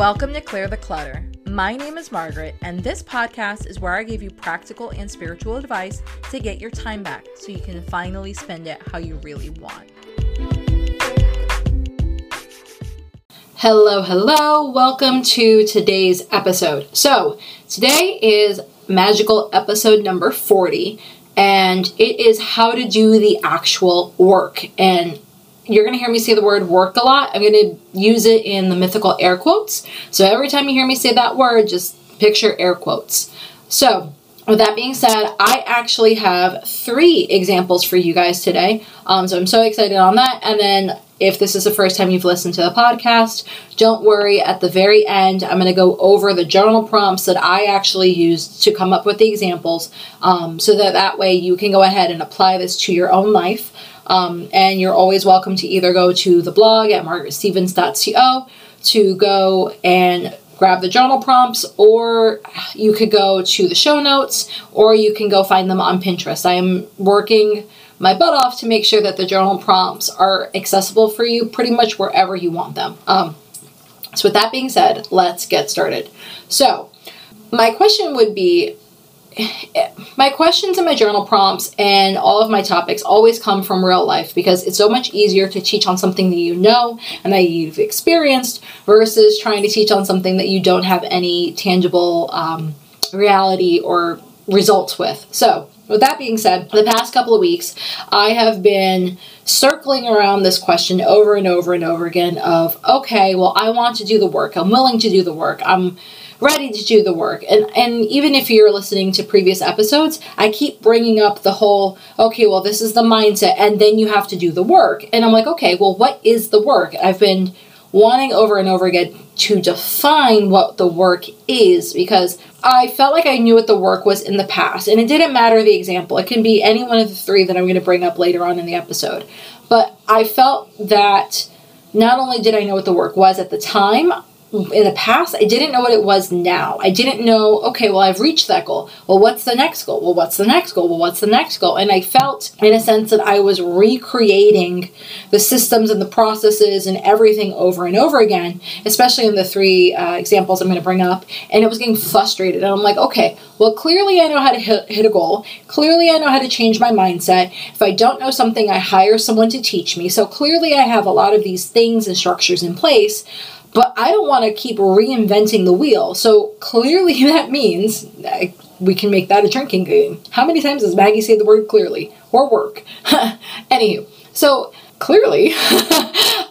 Welcome to Clear the Clutter. My name is Margaret, and this podcast is where I give you practical and spiritual advice to get your time back so you can finally spend it how you really want. Hello, hello. Welcome to today's episode. So, today is magical episode number 40, and it is how to do the actual work. And you're going to hear me say the word work a lot. I'm going to use it in the mythical air quotes. So every time you hear me say that word, just picture air quotes. So, with that being said, I actually have three examples for you guys today. Um, so I'm so excited on that. And then, if this is the first time you've listened to the podcast, don't worry. At the very end, I'm going to go over the journal prompts that I actually used to come up with the examples um, so that that way you can go ahead and apply this to your own life. Um, and you're always welcome to either go to the blog at margaretstevens.co to go and grab the journal prompts, or you could go to the show notes, or you can go find them on Pinterest. I am working my butt off to make sure that the journal prompts are accessible for you pretty much wherever you want them. Um, so, with that being said, let's get started. So, my question would be my questions and my journal prompts and all of my topics always come from real life because it's so much easier to teach on something that you know and that you've experienced versus trying to teach on something that you don't have any tangible um, reality or results with. So, with that being said, the past couple of weeks, I have been circling around this question over and over and over again of, okay, well, I want to do the work. I'm willing to do the work. I'm ready to do the work. And and even if you're listening to previous episodes, I keep bringing up the whole okay, well this is the mindset and then you have to do the work. And I'm like, okay, well what is the work? I've been wanting over and over again to define what the work is because I felt like I knew what the work was in the past. And it didn't matter the example. It can be any one of the three that I'm going to bring up later on in the episode. But I felt that not only did I know what the work was at the time, in the past, I didn't know what it was now. I didn't know, okay, well, I've reached that goal. Well, what's the next goal? Well, what's the next goal? Well, what's the next goal? And I felt, in a sense, that I was recreating the systems and the processes and everything over and over again, especially in the three uh, examples I'm going to bring up. And it was getting frustrated. And I'm like, okay, well, clearly I know how to hit, hit a goal. Clearly I know how to change my mindset. If I don't know something, I hire someone to teach me. So clearly I have a lot of these things and structures in place but I don't want to keep reinventing the wheel. So clearly that means we can make that a drinking game. How many times does Maggie say the word clearly or work? Anywho, so clearly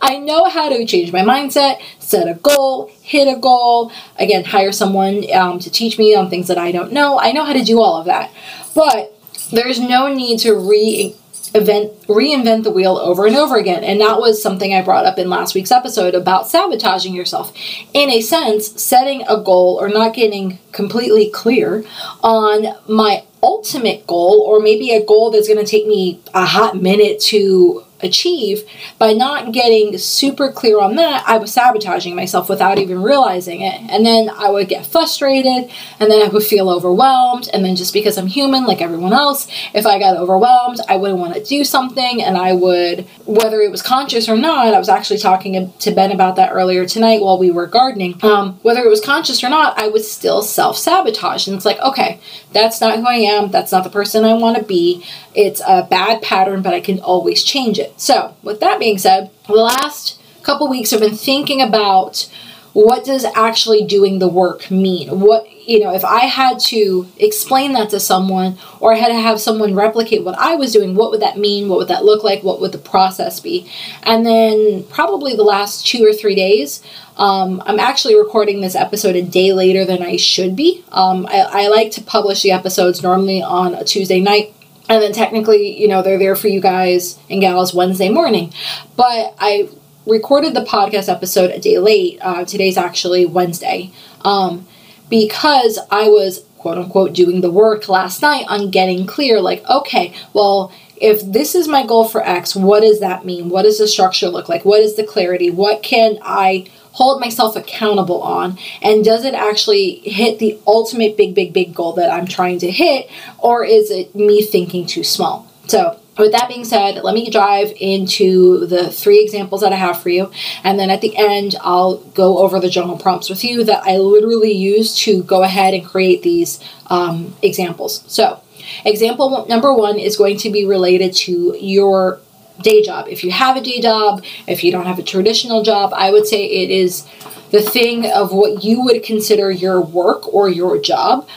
I know how to change my mindset, set a goal, hit a goal, again, hire someone um, to teach me on things that I don't know. I know how to do all of that. But there's no need to re event reinvent the wheel over and over again. And that was something i brought up in last week's episode about sabotaging yourself. In a sense setting a goal or not getting completely clear on my ultimate goal or maybe a goal that's going to take me a hot minute to achieve by not getting super clear on that i was sabotaging myself without even realizing it. And then i would get frustrated and then i would feel overwhelmed and then just because i'm human like everyone else if i got overwhelmed i wouldn't want to do something and i would whether it was conscious or not i was actually talking to ben about that earlier tonight while we were gardening um, whether it was conscious or not i would still self-sabotage and it's like okay that's not who i am that's not the person i want to be it's a bad pattern but i can always change it so, with that being said, the last couple weeks I've been thinking about what does actually doing the work mean? What, you know, if I had to explain that to someone or I had to have someone replicate what I was doing, what would that mean? What would that look like? What would the process be? And then probably the last two or three days, um, I'm actually recording this episode a day later than I should be. Um, I, I like to publish the episodes normally on a Tuesday night and then technically, you know, they're there for you guys and gals Wednesday morning. But I recorded the podcast episode a day late. Uh, today's actually Wednesday. Um, because I was quote unquote doing the work last night on getting clear like, okay, well, if this is my goal for X, what does that mean? What does the structure look like? What is the clarity? What can I hold myself accountable on? And does it actually hit the ultimate big, big, big goal that I'm trying to hit? Or is it me thinking too small? So, with that being said, let me dive into the three examples that I have for you. And then at the end, I'll go over the journal prompts with you that I literally use to go ahead and create these um, examples. So, example number one is going to be related to your day job. If you have a day job, if you don't have a traditional job, I would say it is the thing of what you would consider your work or your job.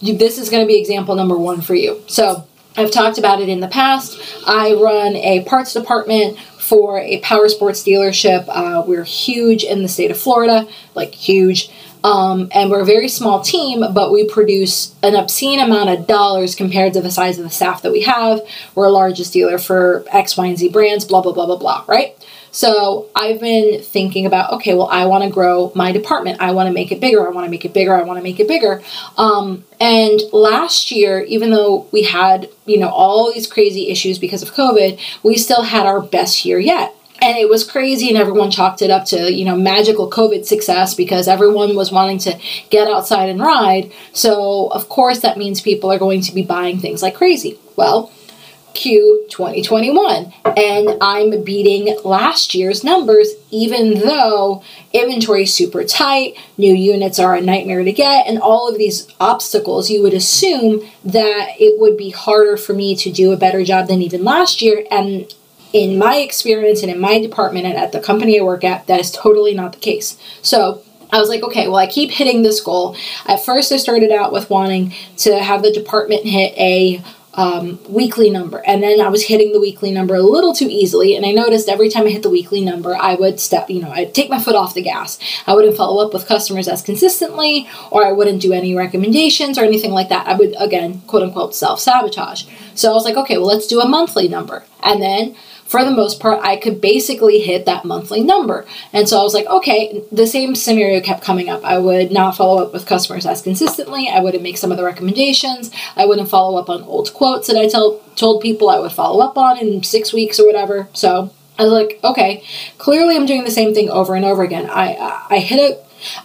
This is going to be example number one for you. So, I've talked about it in the past. I run a parts department for a power sports dealership. Uh, we're huge in the state of Florida, like huge. Um, and we're a very small team, but we produce an obscene amount of dollars compared to the size of the staff that we have. We're a largest dealer for X, Y, and Z brands, blah, blah, blah, blah, blah, right? So I've been thinking about, okay, well, I want to grow my department. I want to make it bigger. I want to make it bigger. I want to make it bigger. Um, and last year, even though we had, you know, all these crazy issues because of COVID, we still had our best year yet. And it was crazy, and everyone chalked it up to, you know, magical COVID success because everyone was wanting to get outside and ride. So, of course, that means people are going to be buying things like crazy. Well, Q 2021 and I'm beating last year's numbers even though inventory is super tight, new units are a nightmare to get and all of these obstacles you would assume that it would be harder for me to do a better job than even last year and in my experience and in my department and at the company I work at that is totally not the case. So I was like, okay, well, I keep hitting this goal. At first, I started out with wanting to have the department hit a um, weekly number. And then I was hitting the weekly number a little too easily. And I noticed every time I hit the weekly number, I would step, you know, I'd take my foot off the gas. I wouldn't follow up with customers as consistently, or I wouldn't do any recommendations or anything like that. I would, again, quote unquote, self sabotage. So I was like, okay, well, let's do a monthly number. And then for the most part, I could basically hit that monthly number. And so I was like, okay, the same scenario kept coming up. I would not follow up with customers as consistently. I wouldn't make some of the recommendations. I wouldn't follow up on old quotes that I tell, told people I would follow up on in six weeks or whatever. So I was like, okay, clearly I'm doing the same thing over and over again. I, I hit a,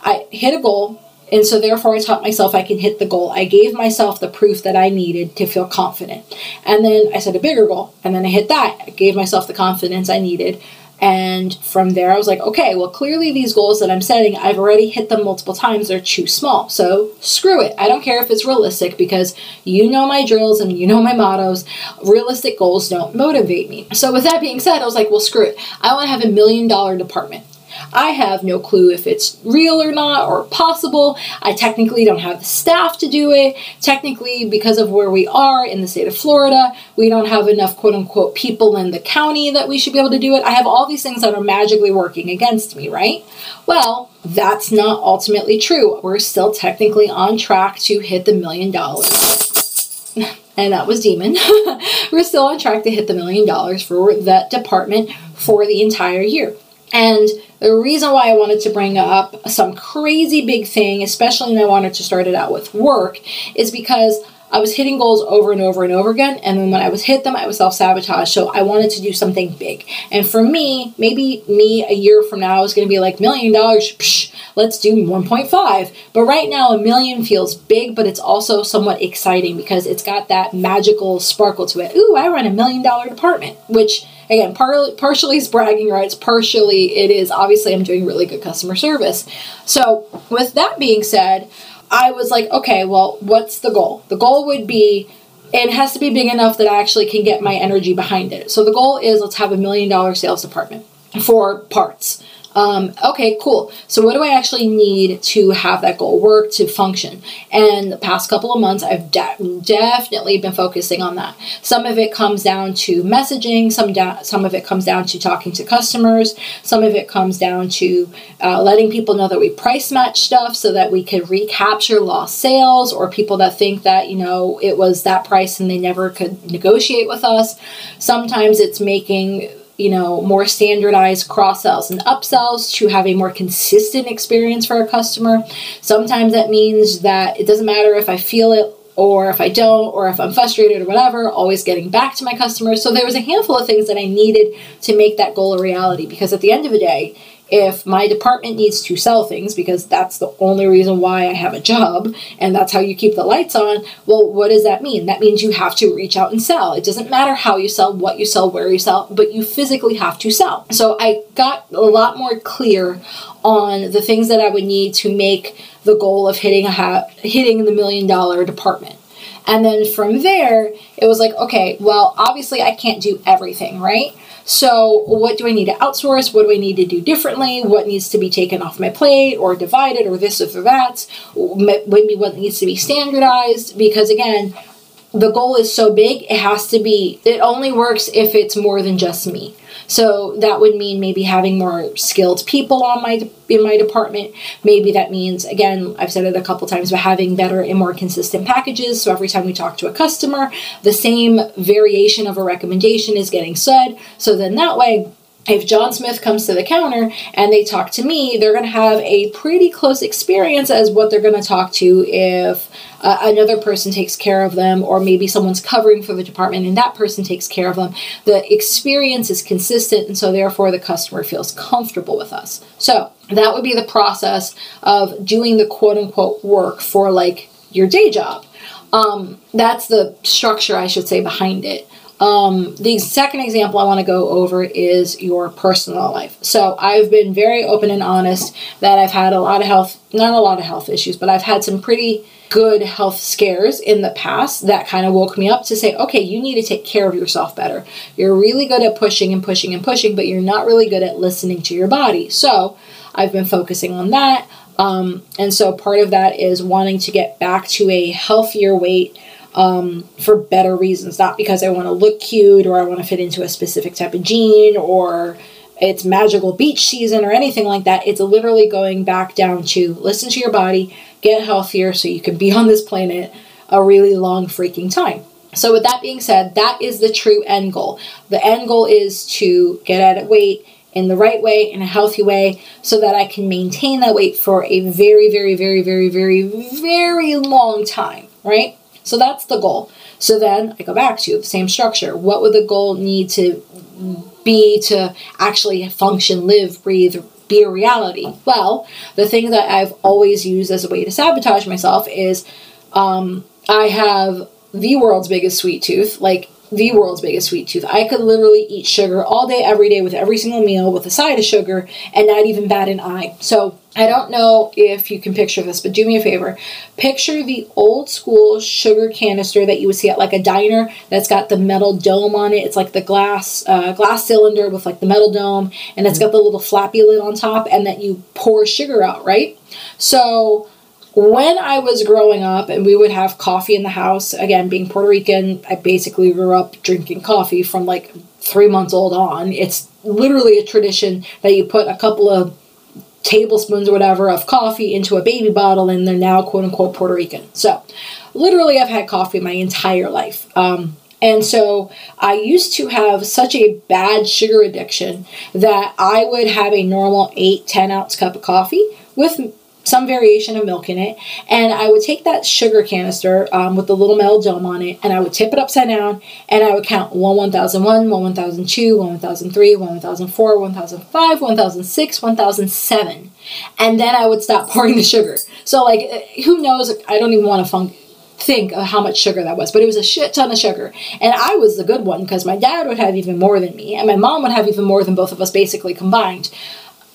I hit a goal and so, therefore, I taught myself I can hit the goal. I gave myself the proof that I needed to feel confident. And then I set a bigger goal. And then I hit that. I gave myself the confidence I needed. And from there, I was like, okay, well, clearly these goals that I'm setting, I've already hit them multiple times. They're too small. So screw it. I don't care if it's realistic because you know my drills and you know my mottos. Realistic goals don't motivate me. So, with that being said, I was like, well, screw it. I want to have a million dollar department. I have no clue if it's real or not or possible. I technically don't have the staff to do it. Technically, because of where we are in the state of Florida, we don't have enough quote unquote people in the county that we should be able to do it. I have all these things that are magically working against me, right? Well, that's not ultimately true. We're still technically on track to hit the million dollars. and that was Demon. We're still on track to hit the million dollars for that department for the entire year. And the reason why I wanted to bring up some crazy big thing, especially when I wanted to start it out with work, is because I was hitting goals over and over and over again. And then when I was hit them, I was self sabotage. So I wanted to do something big. And for me, maybe me a year from now is going to be like million dollars. Let's do 1.5. But right now, a million feels big, but it's also somewhat exciting because it's got that magical sparkle to it. Ooh, I run a million dollar department, which again, par- partially is bragging rights, partially it is obviously I'm doing really good customer service. So, with that being said, I was like, okay, well, what's the goal? The goal would be it has to be big enough that I actually can get my energy behind it. So the goal is let's have a million dollar sales department for parts. Um, okay, cool. So, what do I actually need to have that goal work to function? And the past couple of months, I've de- definitely been focusing on that. Some of it comes down to messaging. Some da- some of it comes down to talking to customers. Some of it comes down to uh, letting people know that we price match stuff so that we can recapture lost sales or people that think that you know it was that price and they never could negotiate with us. Sometimes it's making you know, more standardized cross sells and upsells to have a more consistent experience for a customer. Sometimes that means that it doesn't matter if I feel it or if I don't, or if I'm frustrated or whatever, always getting back to my customers. So there was a handful of things that I needed to make that goal a reality because at the end of the day, if my department needs to sell things because that's the only reason why I have a job and that's how you keep the lights on, well, what does that mean? That means you have to reach out and sell. It doesn't matter how you sell, what you sell, where you sell, but you physically have to sell. So I got a lot more clear on the things that I would need to make the goal of hitting a ha- hitting the million dollar department. And then from there, it was like, okay, well, obviously I can't do everything, right? So, what do I need to outsource? What do I need to do differently? What needs to be taken off my plate or divided or this or that? Maybe what needs to be standardized? Because again, the goal is so big, it has to be, it only works if it's more than just me. So that would mean maybe having more skilled people on my in my department. Maybe that means again, I've said it a couple times, but having better and more consistent packages. So every time we talk to a customer, the same variation of a recommendation is getting said. So then that way if John Smith comes to the counter and they talk to me, they're going to have a pretty close experience as what they're going to talk to if uh, another person takes care of them, or maybe someone's covering for the department and that person takes care of them. The experience is consistent, and so therefore the customer feels comfortable with us. So that would be the process of doing the quote unquote work for like your day job. Um, that's the structure, I should say, behind it. Um, the second example I want to go over is your personal life. So I've been very open and honest that I've had a lot of health, not a lot of health issues, but I've had some pretty good health scares in the past that kind of woke me up to say, okay, you need to take care of yourself better. You're really good at pushing and pushing and pushing, but you're not really good at listening to your body. So I've been focusing on that. Um, and so part of that is wanting to get back to a healthier weight um, for better reasons, not because I want to look cute or I want to fit into a specific type of jean or it's magical beach season or anything like that. It's literally going back down to listen to your body, get healthier so you can be on this planet a really long freaking time. So, with that being said, that is the true end goal. The end goal is to get at weight in the right way, in a healthy way, so that I can maintain that weight for a very, very, very, very, very, very long time, right? So that's the goal. So then I go back to the same structure. What would the goal need to be to actually function, live, breathe, be a reality? Well, the thing that I've always used as a way to sabotage myself is um, I have the world's biggest sweet tooth. Like the world's biggest sweet tooth. I could literally eat sugar all day, every day, with every single meal, with a side of sugar, and not even bat an eye. So I don't know if you can picture this, but do me a favor. Picture the old school sugar canister that you would see at like a diner that's got the metal dome on it. It's like the glass uh, glass cylinder with like the metal dome, and it's got the little flappy lid on top, and that you pour sugar out, right? So when I was growing up and we would have coffee in the house, again, being Puerto Rican, I basically grew up drinking coffee from like three months old on. It's literally a tradition that you put a couple of tablespoons or whatever of coffee into a baby bottle and they're now quote unquote Puerto Rican. So, literally, I've had coffee my entire life. Um, and so I used to have such a bad sugar addiction that I would have a normal 8, 10 ounce cup of coffee with some variation of milk in it, and I would take that sugar canister um, with the little metal dome on it, and I would tip it upside down, and I would count 1 1001, 1 1002, 1 1003, 1 1004, 1005, 1006, 1007. And then I would stop pouring the sugar. So, like, who knows? I don't even want to fun- think of how much sugar that was, but it was a shit ton of sugar. And I was the good one because my dad would have even more than me, and my mom would have even more than both of us basically combined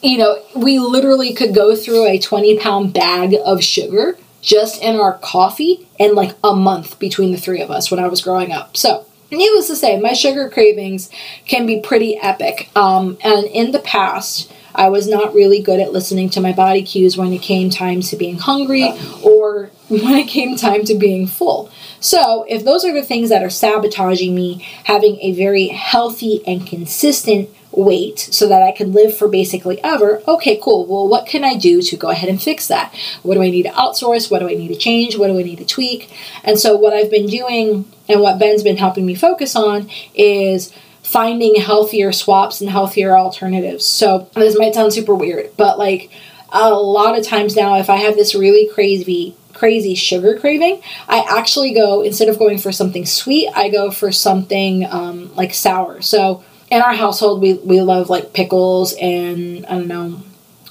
you know, we literally could go through a 20 pound bag of sugar just in our coffee in like a month between the three of us when I was growing up. So, needless to say, my sugar cravings can be pretty epic. Um, and in the past, I was not really good at listening to my body cues when it came time to being hungry or when it came time to being full. So, if those are the things that are sabotaging me having a very healthy and consistent weight so that I can live for basically ever, okay, cool. Well, what can I do to go ahead and fix that? What do I need to outsource? What do I need to change? What do I need to tweak? And so, what I've been doing and what Ben's been helping me focus on is finding healthier swaps and healthier alternatives. So, this might sound super weird, but like a lot of times now, if I have this really crazy crazy sugar craving, I actually go instead of going for something sweet, I go for something um, like sour. So in our household, we, we love like pickles and I don't know,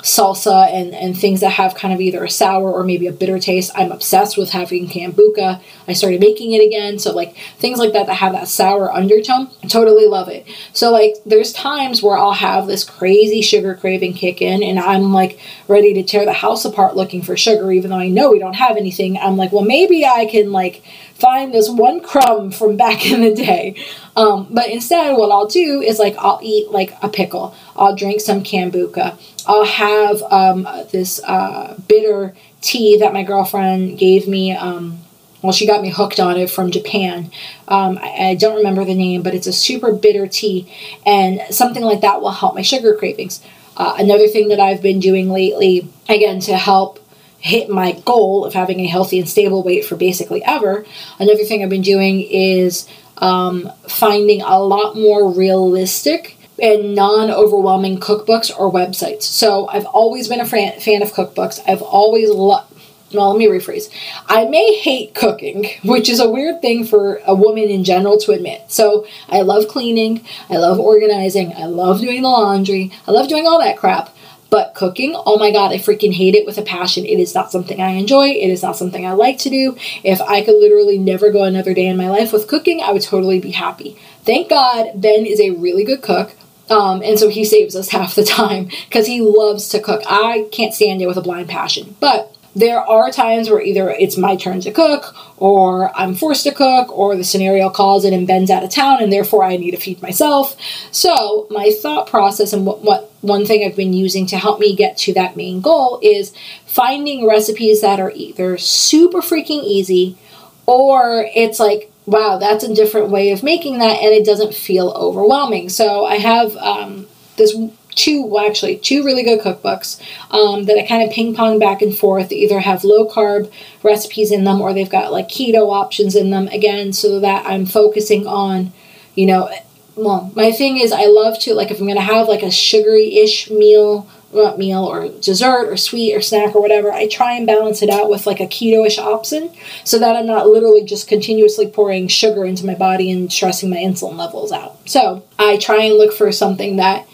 salsa and, and things that have kind of either a sour or maybe a bitter taste. I'm obsessed with having kombucha. I started making it again. So, like, things like that that have that sour undertone, I totally love it. So, like, there's times where I'll have this crazy sugar craving kick in and I'm like ready to tear the house apart looking for sugar, even though I know we don't have anything. I'm like, well, maybe I can, like, find this one crumb from back in the day. Um, but instead, what I'll do is like I'll eat like a pickle. I'll drink some kombucha. I'll have um, this uh, bitter tea that my girlfriend gave me. Um, well, she got me hooked on it from Japan. Um, I, I, don't remember the name, but it's a super bitter tea, and something like that will help my sugar cravings. Uh, another thing that I've been doing lately, again, to help hit my goal of having a healthy and stable weight for basically ever, another thing I've been doing is um, finding a lot more realistic and non overwhelming cookbooks or websites. So I've always been a fan, fan of cookbooks. I've always loved. Well, let me rephrase. I may hate cooking, which is a weird thing for a woman in general to admit. So, I love cleaning, I love organizing, I love doing the laundry, I love doing all that crap. But cooking, oh my god, I freaking hate it with a passion. It is not something I enjoy. It is not something I like to do. If I could literally never go another day in my life with cooking, I would totally be happy. Thank God Ben is a really good cook. Um, and so he saves us half the time because he loves to cook. I can't stand it with a blind passion. But there are times where either it's my turn to cook or I'm forced to cook or the scenario calls it and Ben's out of town and therefore I need to feed myself. So, my thought process and what, what one thing I've been using to help me get to that main goal is finding recipes that are either super freaking easy or it's like wow that's a different way of making that and it doesn't feel overwhelming so i have um, this two, well, actually, two really good cookbooks um, that I kind of ping pong back and forth. They either have low carb recipes in them or they've got like keto options in them, again, so that I'm focusing on, you know, well, my thing is I love to, like, if I'm going to have like a sugary ish meal, meal or dessert or sweet or snack or whatever, I try and balance it out with like a keto-ish option so that I'm not literally just continuously pouring sugar into my body and stressing my insulin levels out. So I try and look for something that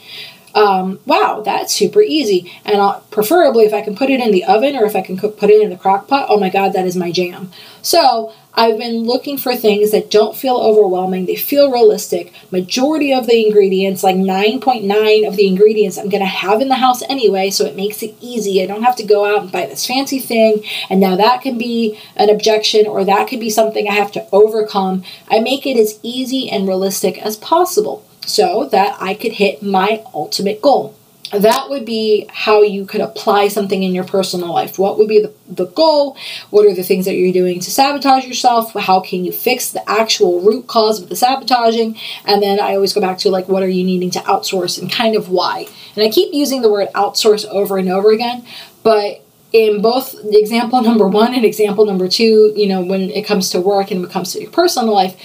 um, wow, that's super easy. And I'll, preferably if I can put it in the oven or if I can cook, put it in the crock pot, oh my god, that is my jam. So I've been looking for things that don't feel overwhelming. They feel realistic. Majority of the ingredients, like 9.9 of the ingredients, I'm going to have in the house anyway, so it makes it easy. I don't have to go out and buy this fancy thing, and now that can be an objection or that could be something I have to overcome. I make it as easy and realistic as possible so that I could hit my ultimate goal. That would be how you could apply something in your personal life. What would be the, the goal? What are the things that you're doing to sabotage yourself? How can you fix the actual root cause of the sabotaging? And then I always go back to like, what are you needing to outsource and kind of why? And I keep using the word outsource over and over again, but in both example number one and example number two, you know, when it comes to work and when it comes to your personal life,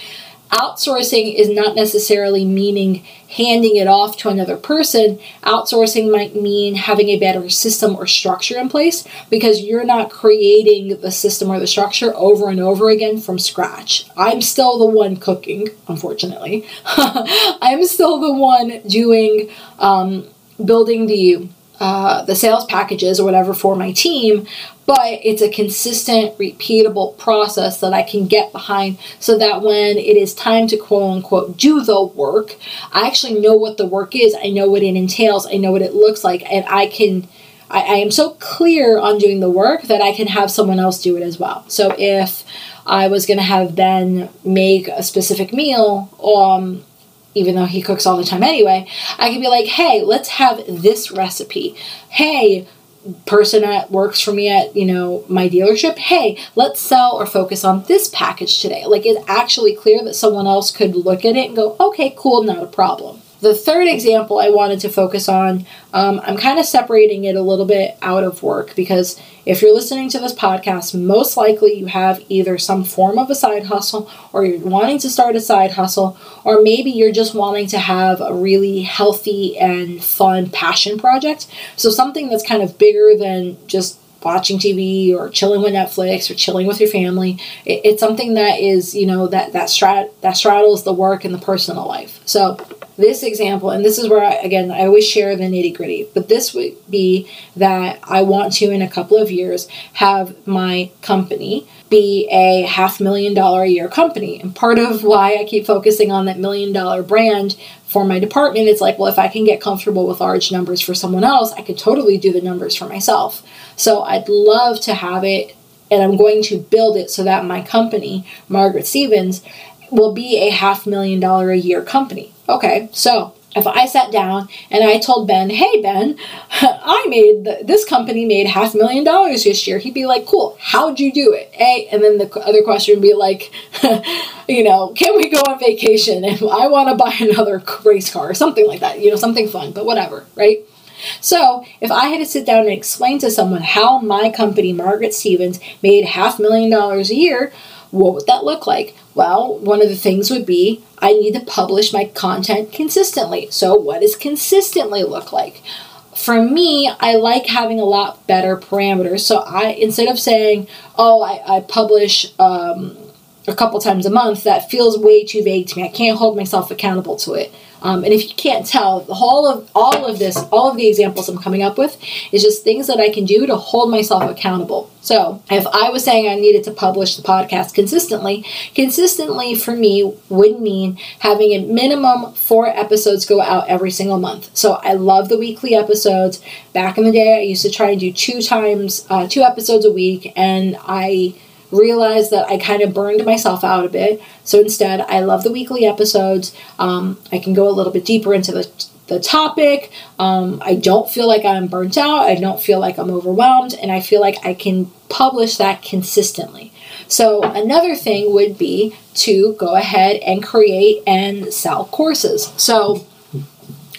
outsourcing is not necessarily meaning handing it off to another person. Outsourcing might mean having a better system or structure in place because you're not creating the system or the structure over and over again from scratch. I'm still the one cooking, unfortunately. I'm still the one doing, um, building the uh, the sales packages or whatever for my team, but it's a consistent, repeatable process that I can get behind so that when it is time to quote unquote do the work, I actually know what the work is, I know what it entails, I know what it looks like, and I can. I, I am so clear on doing the work that I can have someone else do it as well. So if I was going to have Ben make a specific meal, um, even though he cooks all the time anyway, I could be like, hey, let's have this recipe. Hey, person that works for me at you know my dealership. Hey let's sell or focus on this package today. Like it's actually clear that someone else could look at it and go okay cool not a problem the third example I wanted to focus on, um, I'm kind of separating it a little bit out of work because if you're listening to this podcast, most likely you have either some form of a side hustle or you're wanting to start a side hustle, or maybe you're just wanting to have a really healthy and fun passion project. So something that's kind of bigger than just watching TV or chilling with Netflix or chilling with your family. It, it's something that is, you know, that that strat that straddles the work and the personal life. So this example, and this is where I, again I always share the nitty gritty, but this would be that I want to in a couple of years have my company be a half million dollar a year company. And part of why I keep focusing on that million dollar brand for my department it's like, well, if I can get comfortable with large numbers for someone else, I could totally do the numbers for myself. So I'd love to have it, and I'm going to build it so that my company, Margaret Stevens, will be a half million dollar a year company. Okay, so if I sat down and I told Ben, hey, Ben, I made the, this company made half a million dollars this year, he'd be like, cool, how'd you do it? A, and then the other question would be like, you know, can we go on vacation and I want to buy another race car or something like that, you know, something fun, but whatever, right? So, if I had to sit down and explain to someone how my company, Margaret Stevens, made half a million dollars a year, what would that look like? Well, one of the things would be I need to publish my content consistently. So, what does consistently look like? For me, I like having a lot better parameters. So, I instead of saying, "Oh, I, I publish um, a couple times a month," that feels way too vague to me. I can't hold myself accountable to it. Um, and if you can't tell, all of all of this, all of the examples I'm coming up with, is just things that I can do to hold myself accountable. So if I was saying I needed to publish the podcast consistently, consistently for me would mean having a minimum four episodes go out every single month. So I love the weekly episodes. Back in the day, I used to try and do two times, uh, two episodes a week, and I realized that I kind of burned myself out a bit. So instead, I love the weekly episodes. Um, I can go a little bit deeper into the, the topic. Um, I don't feel like I'm burnt out. I don't feel like I'm overwhelmed. And I feel like I can publish that consistently. So, another thing would be to go ahead and create and sell courses. So,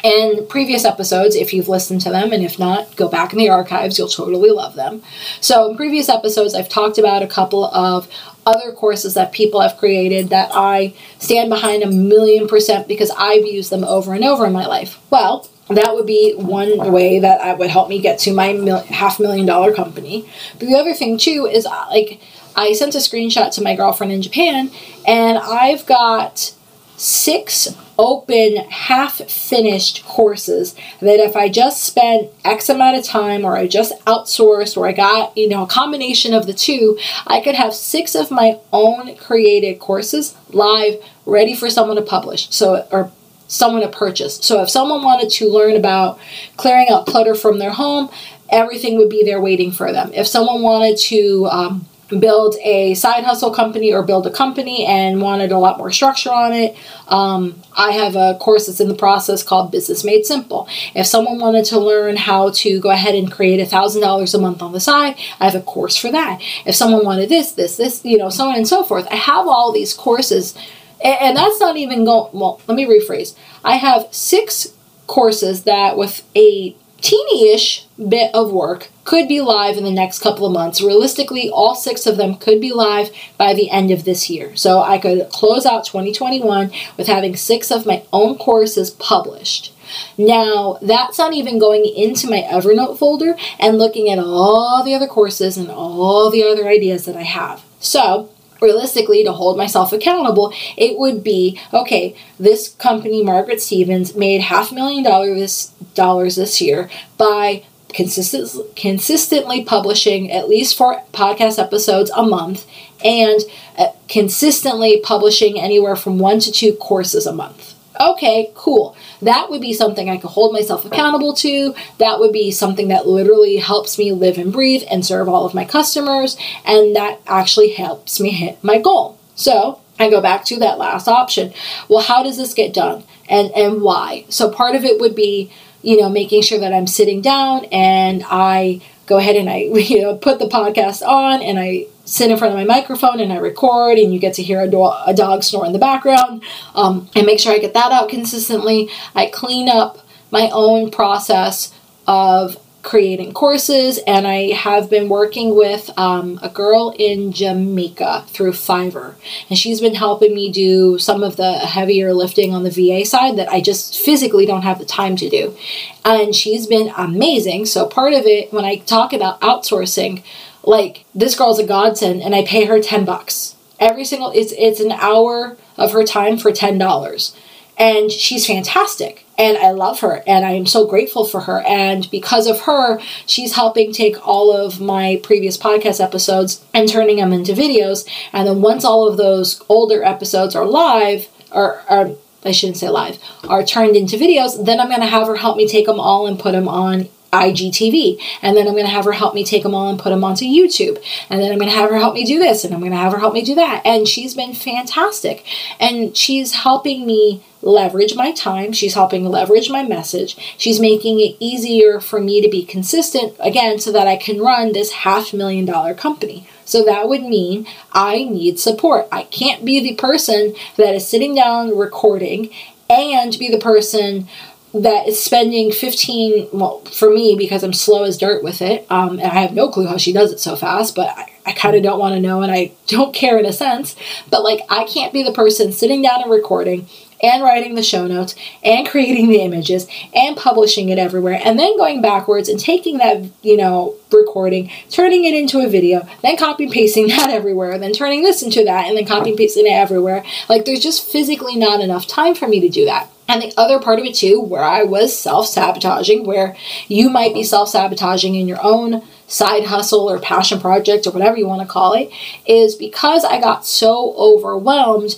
in previous episodes, if you've listened to them, and if not, go back in the archives, you'll totally love them. So, in previous episodes, I've talked about a couple of other courses that people have created that I stand behind a million percent because I've used them over and over in my life. Well, that would be one way that I would help me get to my mil- half million dollar company. But the other thing, too, is uh, like I sent a screenshot to my girlfriend in Japan, and I've got six open, half finished courses that if I just spent X amount of time or I just outsourced or I got, you know, a combination of the two, I could have six of my own created courses live ready for someone to publish. So, or someone to purchase. So if someone wanted to learn about clearing out clutter from their home, everything would be there waiting for them. If someone wanted to um, build a side hustle company or build a company and wanted a lot more structure on it, um, I have a course that's in the process called Business Made Simple. If someone wanted to learn how to go ahead and create a thousand dollars a month on the side, I have a course for that. If someone wanted this, this, this, you know, so on and so forth, I have all these courses, and, that's not even going. Well, let me rephrase. I have six courses that with a teeny-ish bit of work could be live in the next couple of months. Realistically, all six of them could be live by the end of this year. So I could close out 2021 with having six of my own courses published. Now, that's not even going into my Evernote folder and looking at all the other courses and all the other ideas that I have. So, realistically to hold myself accountable it would be okay this company margaret stevens made half a million dollars dollars this year by consistent, consistently publishing at least four podcast episodes a month and uh, consistently publishing anywhere from one to two courses a month. Okay, cool. That would be something I could hold myself accountable to. That would be something that literally helps me live and breathe and serve all of my customers. And that actually helps me hit my goal. So I go back to that last option. Well, how does this get done? And and why? So part of it would be you know, making sure that I'm sitting down and I go ahead and I, you know, put the podcast on and I sit in front of my microphone and I record and you get to hear a, do- a dog snore in the background. Um, and make sure I get that out consistently. I clean up my own process of creating courses, and I have been working with um, a girl in Jamaica through Fiverr. And she's been helping me do some of the heavier lifting on the VA side that I just physically don't have the time to do. And she's been amazing. So, part of it, when I talk about outsourcing, like this girl's a godsend, and I pay her 10 bucks. Every single, it's, it's an hour of her time for $10 and she's fantastic and I love her and I am so grateful for her and because of her she's helping take all of my previous podcast episodes and turning them into videos and then once all of those older episodes are live or, or I shouldn't say live are turned into videos then I'm going to have her help me take them all and put them on IGTV. And then I'm going to have her help me take them all and put them onto YouTube. And then I'm going to have her help me do this. And I'm going to have her help me do that. And she's been fantastic. And she's helping me leverage my time. She's helping leverage my message. She's making it easier for me to be consistent again so that I can run this half million dollar company. So that would mean I need support. I can't be the person that is sitting down recording and be the person that is spending 15 well for me because i'm slow as dirt with it um, and i have no clue how she does it so fast but i, I kind of don't want to know and i don't care in a sense but like i can't be the person sitting down and recording and writing the show notes and creating the images and publishing it everywhere and then going backwards and taking that you know recording turning it into a video then copy pasting that everywhere then turning this into that and then copy pasting it everywhere. Like there's just physically not enough time for me to do that. And the other part of it too, where I was self sabotaging, where you might be self sabotaging in your own side hustle or passion project or whatever you want to call it, is because I got so overwhelmed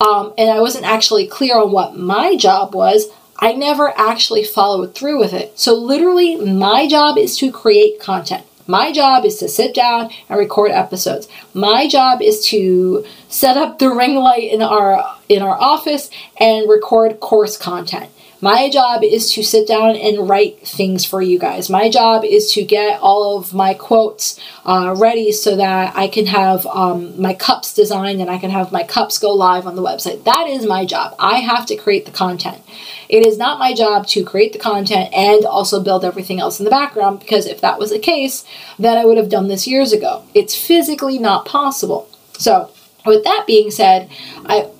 um, and I wasn't actually clear on what my job was. I never actually followed through with it. So, literally, my job is to create content. My job is to sit down and record episodes. My job is to set up the ring light in our in our office and record course content. My job is to sit down and write things for you guys. My job is to get all of my quotes uh, ready so that I can have um, my cups designed and I can have my cups go live on the website. That is my job. I have to create the content. It is not my job to create the content and also build everything else in the background because if that was the case, then I would have done this years ago. It's physically not possible. So, with that being said, I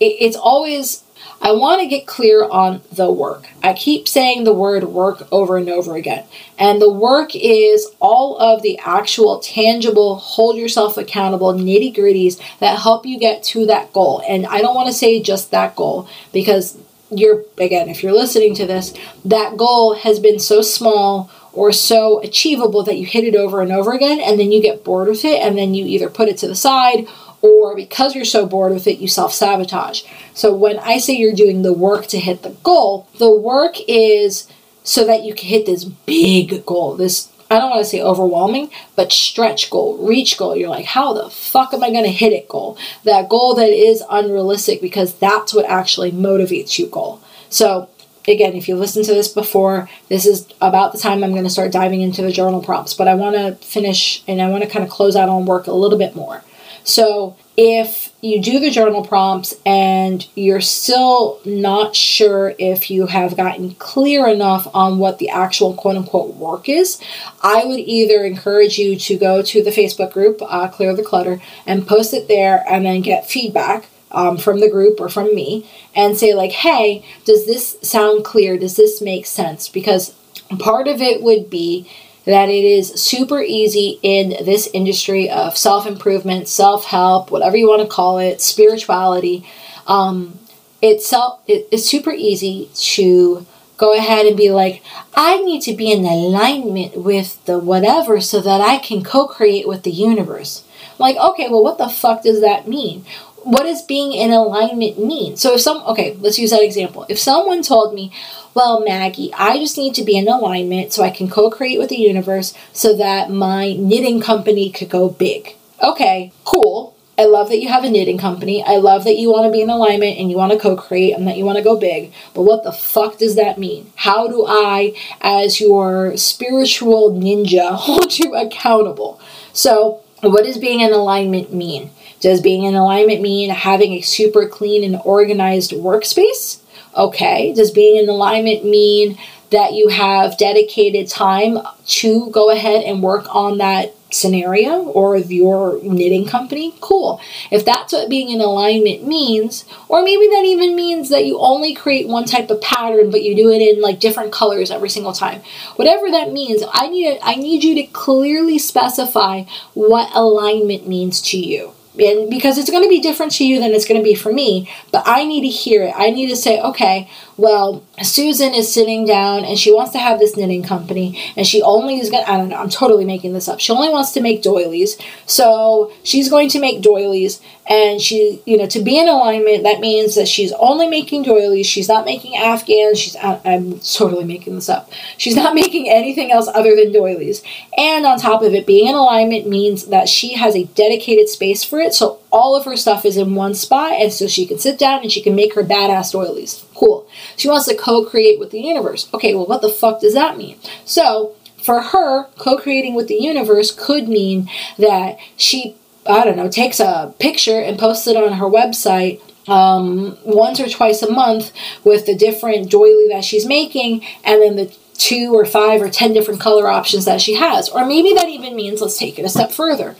it's always I want to get clear on the work. I keep saying the word work over and over again. And the work is all of the actual tangible, hold yourself accountable nitty gritties that help you get to that goal. And I don't want to say just that goal because you're, again, if you're listening to this, that goal has been so small or so achievable that you hit it over and over again and then you get bored with it and then you either put it to the side or because you're so bored with it, you self sabotage. So when I say you're doing the work to hit the goal, the work is so that you can hit this big goal, this I don't want to say overwhelming, but stretch goal, reach goal. You're like, how the fuck am I going to hit it goal? That goal that is unrealistic because that's what actually motivates you goal. So, again, if you listened to this before, this is about the time I'm going to start diving into the journal prompts, but I want to finish and I want to kind of close out on work a little bit more. So if you do the journal prompts and you're still not sure if you have gotten clear enough on what the actual quote unquote work is, I would either encourage you to go to the Facebook group, uh, Clear the Clutter, and post it there and then get feedback. Um, from the group or from me and say like hey does this sound clear does this make sense because part of it would be that it is super easy in this industry of self improvement, self help, whatever you want to call it, spirituality. Um, it's, it's super easy to go ahead and be like, I need to be in alignment with the whatever so that I can co create with the universe. like, okay, well, what the fuck does that mean? What does being in alignment mean? So, if some, okay, let's use that example. If someone told me, well, Maggie, I just need to be in alignment so I can co create with the universe so that my knitting company could go big. Okay, cool. I love that you have a knitting company. I love that you want to be in alignment and you want to co create and that you want to go big. But what the fuck does that mean? How do I, as your spiritual ninja, hold you accountable? So, what does being in alignment mean? Does being in alignment mean having a super clean and organized workspace? Okay. Does being in alignment mean that you have dedicated time to go ahead and work on that scenario or your knitting company, cool. If that's what being in alignment means, or maybe that even means that you only create one type of pattern but you do it in like different colors every single time. Whatever that means, I need I need you to clearly specify what alignment means to you and because it's going to be different to you than it's going to be for me but i need to hear it. I need to say okay well susan is sitting down and she wants to have this knitting company and she only is going to i don't know i'm totally making this up. She only wants to make doilies. So she's going to make doilies and she you know to be in alignment that means that she's only making doilies. She's not making afghans. She's i'm totally making this up. She's not making anything else other than doilies. And on top of it being in alignment means that she has a dedicated space for it. So all of her stuff is in one spot and so she can sit down and she can make her badass doilies. Cool she wants to co-create with the universe okay well what the fuck does that mean so for her, co creating with the universe could mean that she I don't know, takes a picture and posts it on her website um, once or twice a month with the different doily that she's making and then the two or five or ten different color options that she has. Or maybe that even means, let's take it a step further.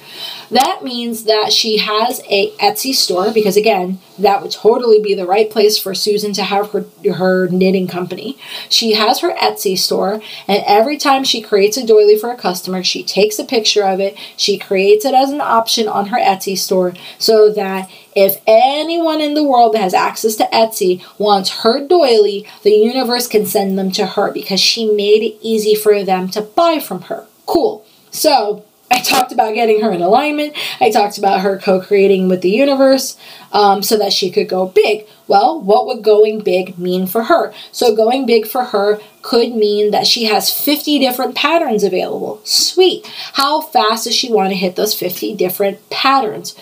That means that she has a Etsy store because again, that would totally be the right place for Susan to have her her knitting company. She has her Etsy store and every time she creates a doily for a customer, she takes a picture of it, she creates it as an option on her Etsy store so that if anyone in the world that has access to Etsy wants her doily, the universe can send them to her because she made it easy for them to buy from her. Cool. So, I talked about getting her in alignment. I talked about her co creating with the universe um, so that she could go big. Well, what would going big mean for her? So, going big for her could mean that she has 50 different patterns available. Sweet. How fast does she want to hit those 50 different patterns?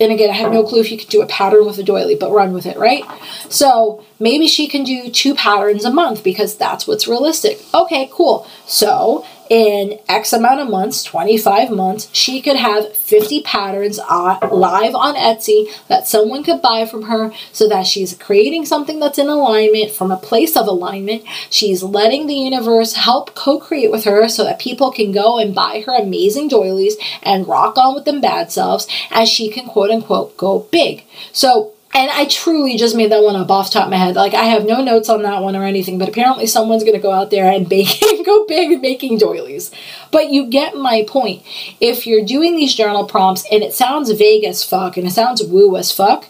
And again, I have no clue if you could do a pattern with a doily, but run with it, right? So maybe she can do two patterns a month because that's what's realistic. Okay, cool. So in X amount of months, 25 months, she could have 50 patterns uh, live on Etsy that someone could buy from her so that she's creating something that's in alignment from a place of alignment. She's letting the universe help co create with her so that people can go and buy her amazing doilies and rock on with them bad selves as she can quote unquote go big. So and I truly just made that one up off top of my head. Like I have no notes on that one or anything, but apparently someone's gonna go out there and bake go big making doilies. But you get my point. If you're doing these journal prompts and it sounds vague as fuck and it sounds woo as fuck,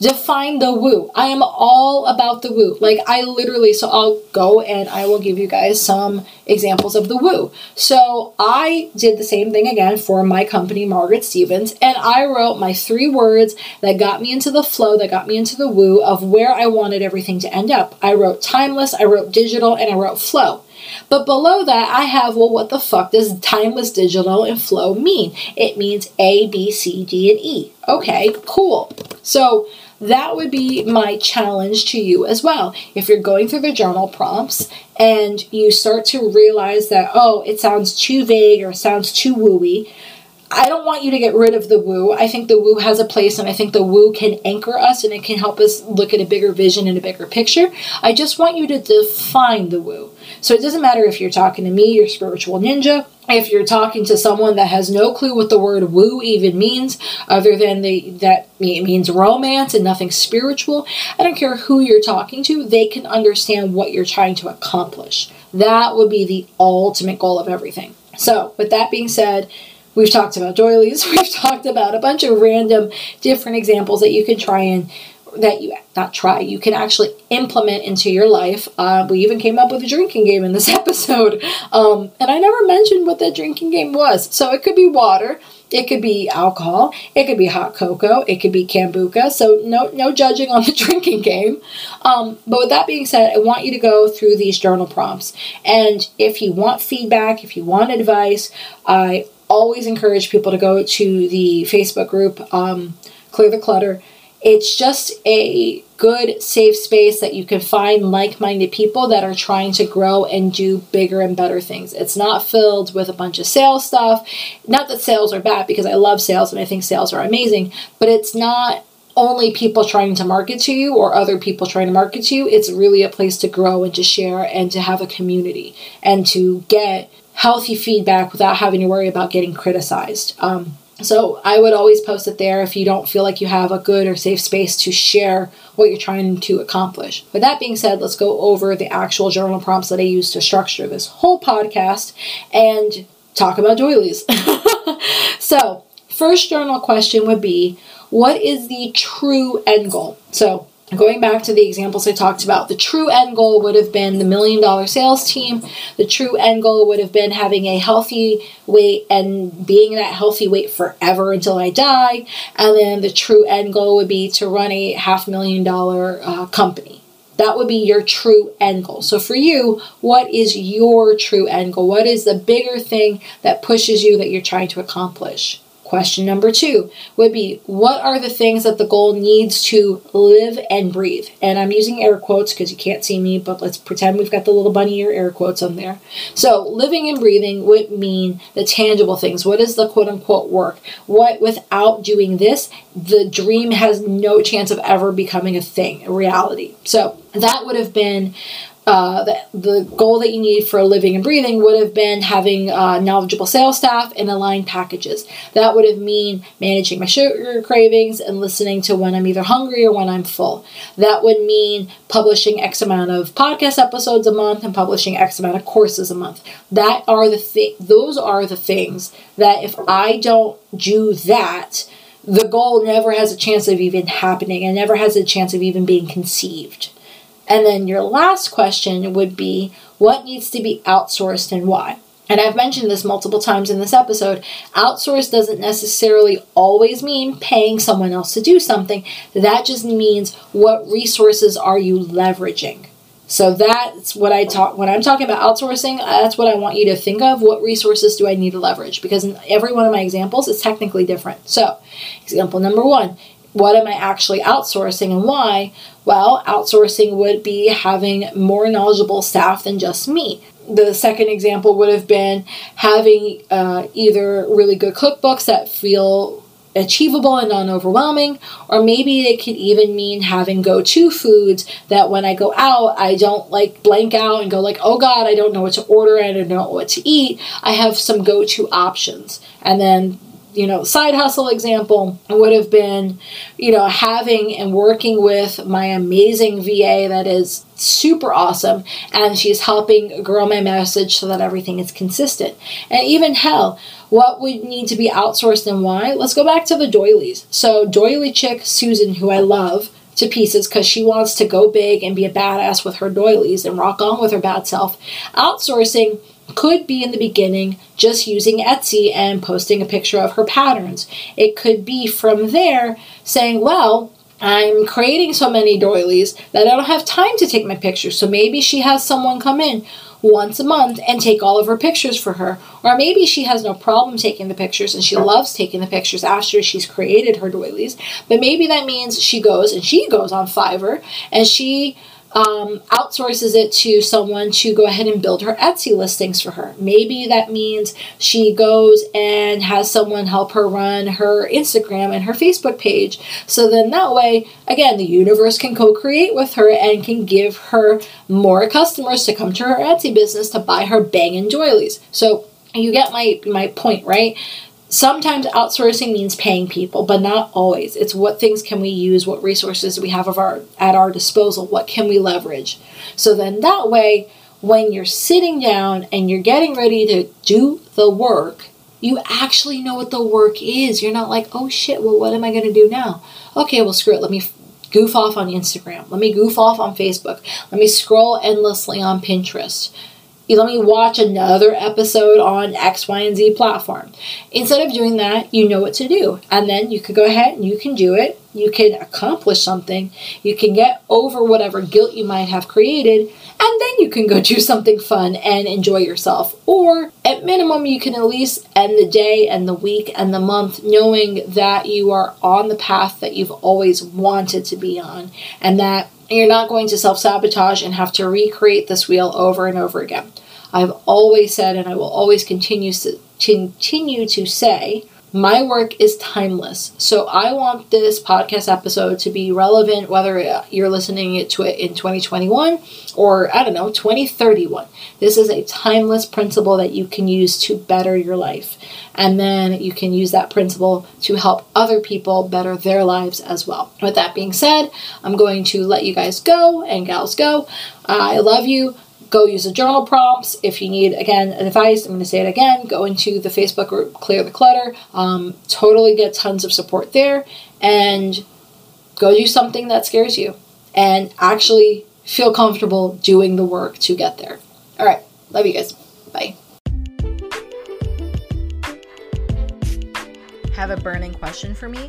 define the woo. I am all about the woo. Like I literally, so I'll go and I will give you guys some examples of the woo. So I did the same thing again for my company, Margaret Stevens, and I wrote my three words that got me into the flow, that got me into the woo of where I wanted everything to end up. I wrote timeless, I wrote digital, and I wrote flow. But below that, I have, well, what the fuck does timeless, digital, and flow mean? It means A, B, C, D, and E. Okay, cool. So that would be my challenge to you as well. If you're going through the journal prompts and you start to realize that, oh, it sounds too vague or sounds too wooey, I don't want you to get rid of the woo. I think the woo has a place and I think the woo can anchor us and it can help us look at a bigger vision and a bigger picture. I just want you to define the woo. So it doesn't matter if you're talking to me, your spiritual ninja, if you're talking to someone that has no clue what the word woo even means, other than the that it means romance and nothing spiritual, I don't care who you're talking to, they can understand what you're trying to accomplish. That would be the ultimate goal of everything. So, with that being said, We've talked about doilies. We've talked about a bunch of random different examples that you can try and that you not try you can actually implement into your life. Uh, we even came up with a drinking game in this episode. Um, and i never mentioned what that drinking game was. So it could be water it could be alcohol it could be hot cocoa it could be kombucha. So no no judging on the drinking game. Um, but with that being said i want you to go through these journal prompts. And if you want feedback if you want advice i always encourage people to go to the Facebook group, um, Clear the Clutter. It's just a good, safe space that you can find like minded people that are trying to grow and do bigger and better things. It's not filled with a bunch of sales stuff. Not that sales are bad, because I love sales and I think sales are amazing, but it's not only people trying to market to you or other people trying to market to you. It's really a place to grow and to share and to have a community and to get healthy feedback without having to worry about getting criticized. Um, so I would always post it there if you don't feel like you have a good or safe space to share what you're trying to accomplish. With that being said, let's go over the actual journal prompts that I use to structure this whole podcast and talk about doilies. so, first journal question would be what is the true end goal? So, Going back to the examples I talked about, the true end goal would have been the million dollar sales team. The true end goal would have been having a healthy weight and being that healthy weight forever until I die. And then the true end goal would be to run a half million dollar uh, company. That would be your true end goal. So for you, what is your true end goal? What is the bigger thing that pushes you that you're trying to accomplish? Question number two would be What are the things that the goal needs to live and breathe? And I'm using air quotes because you can't see me, but let's pretend we've got the little bunny ear air quotes on there. So, living and breathing would mean the tangible things. What is the quote unquote work? What, without doing this, the dream has no chance of ever becoming a thing, a reality. So, that would have been uh, the, the goal that you need for living and breathing would have been having uh, knowledgeable sales staff and aligned packages. That would have mean managing my sugar cravings and listening to when I'm either hungry or when I'm full. That would mean publishing X amount of podcast episodes a month and publishing X amount of courses a month. That are the thi- those are the things that if I don't do that, the goal never has a chance of even happening and never has a chance of even being conceived. And then your last question would be what needs to be outsourced and why? And I've mentioned this multiple times in this episode. Outsource doesn't necessarily always mean paying someone else to do something. That just means what resources are you leveraging. So that's what I talk when I'm talking about outsourcing. Uh, that's what I want you to think of. What resources do I need to leverage? Because in every one of my examples, it's technically different. So, example number one what am I actually outsourcing and why? Well, outsourcing would be having more knowledgeable staff than just me. The second example would have been having uh, either really good cookbooks that feel achievable and non overwhelming, or maybe it could even mean having go to foods that when I go out, I don't like blank out and go like, oh God, I don't know what to order, and I don't know what to eat. I have some go to options. And then you know, side hustle example would have been, you know, having and working with my amazing VA that is super awesome and she's helping grow my message so that everything is consistent. And even hell, what would need to be outsourced and why? Let's go back to the doilies. So, doily chick Susan, who I love, to pieces because she wants to go big and be a badass with her doilies and rock on with her bad self. Outsourcing could be in the beginning just using Etsy and posting a picture of her patterns. It could be from there saying, well, I'm creating so many doilies that I don't have time to take my pictures. So maybe she has someone come in once a month and take all of her pictures for her. Or maybe she has no problem taking the pictures and she loves taking the pictures after she's created her doilies. But maybe that means she goes and she goes on Fiverr and she um, outsources it to someone to go ahead and build her Etsy listings for her. Maybe that means she goes and has someone help her run her Instagram and her Facebook page. So then that way, again, the universe can co create with her and can give her more customers to come to her Etsy business to buy her banging doilies. So you get my, my point, right? Sometimes outsourcing means paying people, but not always. It's what things can we use, what resources we have of our at our disposal, what can we leverage. So then that way, when you're sitting down and you're getting ready to do the work, you actually know what the work is. You're not like, oh shit, well, what am I going to do now? Okay, well, screw it. Let me goof off on Instagram. Let me goof off on Facebook. Let me scroll endlessly on Pinterest let me watch another episode on X, Y, and Z platform. Instead of doing that, you know what to do. And then you could go ahead and you can do it. You can accomplish something. You can get over whatever guilt you might have created. And then you can go do something fun and enjoy yourself. Or at minimum, you can at least end the day and the week and the month knowing that you are on the path that you've always wanted to be on. And that you're not going to self sabotage and have to recreate this wheel over and over again. I've always said, and I will always continue to, continue to say, my work is timeless. So I want this podcast episode to be relevant whether you're listening to it in 2021 or I don't know, 2031. This is a timeless principle that you can use to better your life. And then you can use that principle to help other people better their lives as well. With that being said, I'm going to let you guys go and gals go. I love you go use the journal prompts. If you need, again, advice, I'm going to say it again go into the Facebook group Clear the Clutter. Um, totally get tons of support there and go do something that scares you and actually feel comfortable doing the work to get there. All right. Love you guys. Bye. Have a burning question for me?